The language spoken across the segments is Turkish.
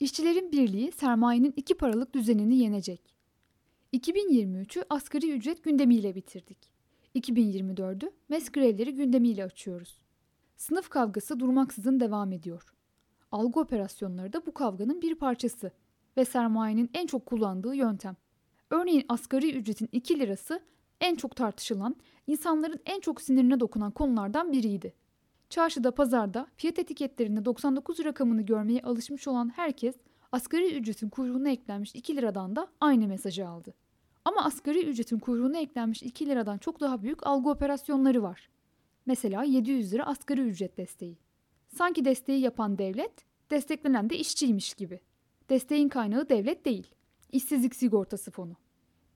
İşçilerin Birliği sermayenin iki paralık düzenini yenecek. 2023'ü asgari ücret gündemiyle bitirdik. 2024'ü MES grevleri gündemiyle açıyoruz. Sınıf kavgası durmaksızın devam ediyor. Algı operasyonları da bu kavganın bir parçası ve sermayenin en çok kullandığı yöntem. Örneğin asgari ücretin 2 lirası en çok tartışılan, insanların en çok sinirine dokunan konulardan biriydi. Çarşıda, pazarda fiyat etiketlerinde 99 rakamını görmeye alışmış olan herkes asgari ücretin kuyruğuna eklenmiş 2 liradan da aynı mesajı aldı. Ama asgari ücretin kuyruğuna eklenmiş 2 liradan çok daha büyük algı operasyonları var. Mesela 700 lira asgari ücret desteği. Sanki desteği yapan devlet, desteklenen de işçiymiş gibi. Desteğin kaynağı devlet değil, işsizlik sigortası fonu.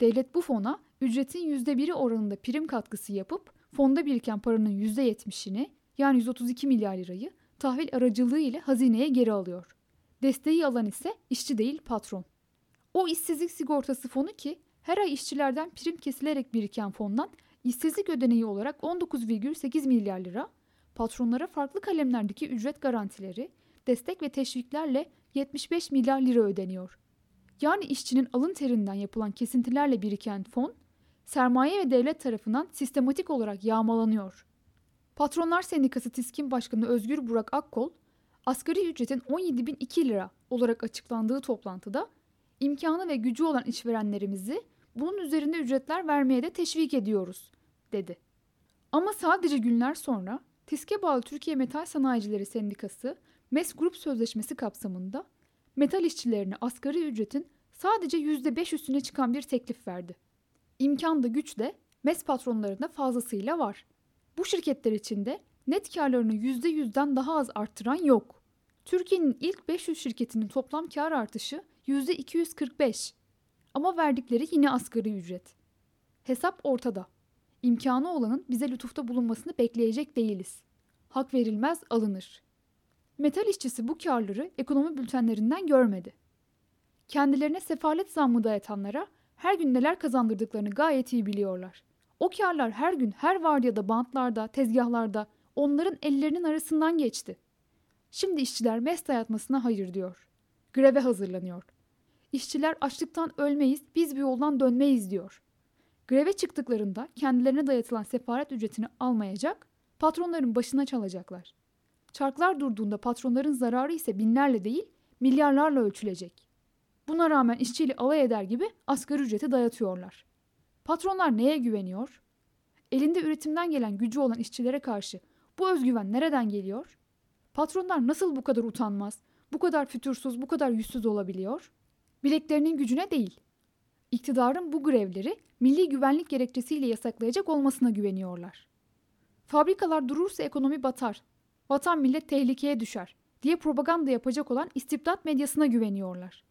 Devlet bu fona ücretin %1'i oranında prim katkısı yapıp fonda biriken paranın %70'ini yani 132 milyar lirayı tahvil aracılığı ile hazineye geri alıyor. Desteği alan ise işçi değil patron. O işsizlik sigortası fonu ki her ay işçilerden prim kesilerek biriken fondan işsizlik ödeneği olarak 19,8 milyar lira, patronlara farklı kalemlerdeki ücret garantileri, destek ve teşviklerle 75 milyar lira ödeniyor. Yani işçinin alın terinden yapılan kesintilerle biriken fon, sermaye ve devlet tarafından sistematik olarak yağmalanıyor. Patronlar Sendikası TİSKİN Başkanı Özgür Burak Akkol, asgari ücretin 17.002 lira olarak açıklandığı toplantıda imkanı ve gücü olan işverenlerimizi bunun üzerinde ücretler vermeye de teşvik ediyoruz, dedi. Ama sadece günler sonra TİSK'e bağlı Türkiye Metal Sanayicileri Sendikası MES Grup Sözleşmesi kapsamında metal işçilerine asgari ücretin sadece %5 üstüne çıkan bir teklif verdi. İmkan da güç de MES patronlarında fazlasıyla var. Bu şirketler içinde net karlarını %100'den daha az arttıran yok. Türkiye'nin ilk 500 şirketinin toplam kar artışı %245. Ama verdikleri yine asgari ücret. Hesap ortada. İmkanı olanın bize lütufta bulunmasını bekleyecek değiliz. Hak verilmez alınır. Metal işçisi bu karları ekonomi bültenlerinden görmedi. Kendilerine sefalet zammı dayatanlara her gün neler kazandırdıklarını gayet iyi biliyorlar. O karlar her gün her vardiyada bantlarda, tezgahlarda onların ellerinin arasından geçti. Şimdi işçiler mes dayatmasına hayır diyor. Greve hazırlanıyor. İşçiler açlıktan ölmeyiz, biz bir yoldan dönmeyiz diyor. Greve çıktıklarında kendilerine dayatılan sefaret ücretini almayacak, patronların başına çalacaklar. Çarklar durduğunda patronların zararı ise binlerle değil, milyarlarla ölçülecek. Buna rağmen işçiyle alay eder gibi asgari ücreti dayatıyorlar. Patronlar neye güveniyor? Elinde üretimden gelen gücü olan işçilere karşı bu özgüven nereden geliyor? Patronlar nasıl bu kadar utanmaz, bu kadar fütursuz, bu kadar yüzsüz olabiliyor? Bileklerinin gücüne değil. İktidarın bu grevleri milli güvenlik gerekçesiyle yasaklayacak olmasına güveniyorlar. Fabrikalar durursa ekonomi batar, vatan millet tehlikeye düşer diye propaganda yapacak olan istibdat medyasına güveniyorlar.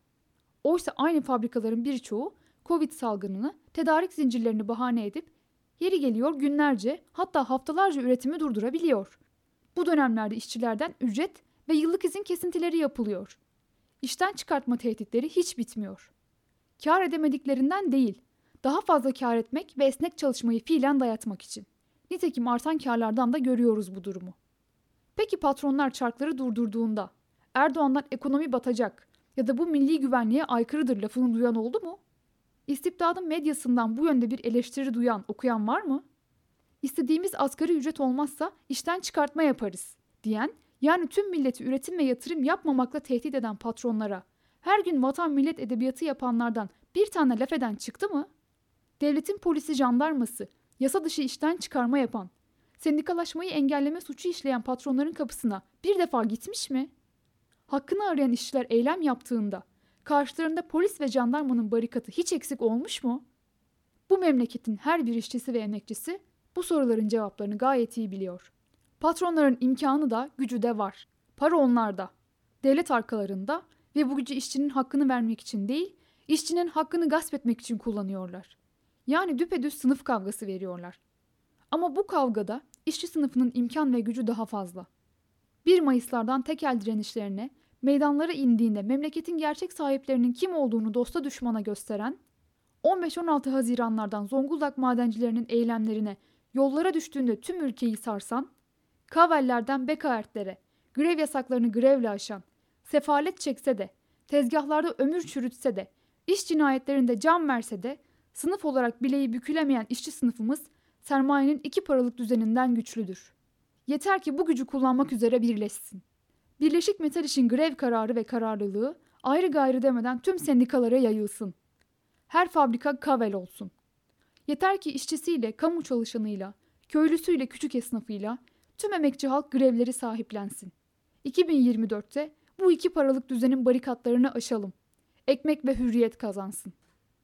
Oysa aynı fabrikaların birçoğu Covid salgınını, tedarik zincirlerini bahane edip yeri geliyor günlerce hatta haftalarca üretimi durdurabiliyor. Bu dönemlerde işçilerden ücret ve yıllık izin kesintileri yapılıyor. İşten çıkartma tehditleri hiç bitmiyor. Kar edemediklerinden değil, daha fazla kar etmek ve esnek çalışmayı fiilen dayatmak için. Nitekim artan karlardan da görüyoruz bu durumu. Peki patronlar çarkları durdurduğunda Erdoğan'dan ekonomi batacak ya da bu milli güvenliğe aykırıdır lafını duyan oldu mu? İstibdadın medyasından bu yönde bir eleştiri duyan, okuyan var mı? İstediğimiz asgari ücret olmazsa işten çıkartma yaparız diyen, yani tüm milleti üretim ve yatırım yapmamakla tehdit eden patronlara, her gün vatan millet edebiyatı yapanlardan bir tane laf eden çıktı mı? Devletin polisi jandarması, yasa dışı işten çıkarma yapan, sendikalaşmayı engelleme suçu işleyen patronların kapısına bir defa gitmiş mi? Hakkını arayan işçiler eylem yaptığında karşılarında polis ve jandarmanın barikatı hiç eksik olmuş mu? Bu memleketin her bir işçisi ve emekçisi bu soruların cevaplarını gayet iyi biliyor. Patronların imkanı da gücü de var. Para onlarda. Devlet arkalarında ve bu gücü işçinin hakkını vermek için değil, işçinin hakkını gasp etmek için kullanıyorlar. Yani düpedüz sınıf kavgası veriyorlar. Ama bu kavgada işçi sınıfının imkan ve gücü daha fazla. 1 Mayıslardan tekel direnişlerine, meydanlara indiğinde memleketin gerçek sahiplerinin kim olduğunu dosta düşmana gösteren, 15-16 Haziranlardan Zonguldak madencilerinin eylemlerine yollara düştüğünde tüm ülkeyi sarsan, Kavellerden Bekaertlere, grev yasaklarını grevle aşan, sefalet çekse de tezgahlarda ömür çürütse de, iş cinayetlerinde can verse de, sınıf olarak bileği bükülemeyen işçi sınıfımız sermayenin iki paralık düzeninden güçlüdür. Yeter ki bu gücü kullanmak üzere birleşsin. Birleşik Metal İş'in grev kararı ve kararlılığı ayrı gayrı demeden tüm sendikalara yayılsın. Her fabrika kavel olsun. Yeter ki işçisiyle, kamu çalışanıyla, köylüsüyle, küçük esnafıyla tüm emekçi halk grevleri sahiplensin. 2024'te bu iki paralık düzenin barikatlarını aşalım. Ekmek ve hürriyet kazansın.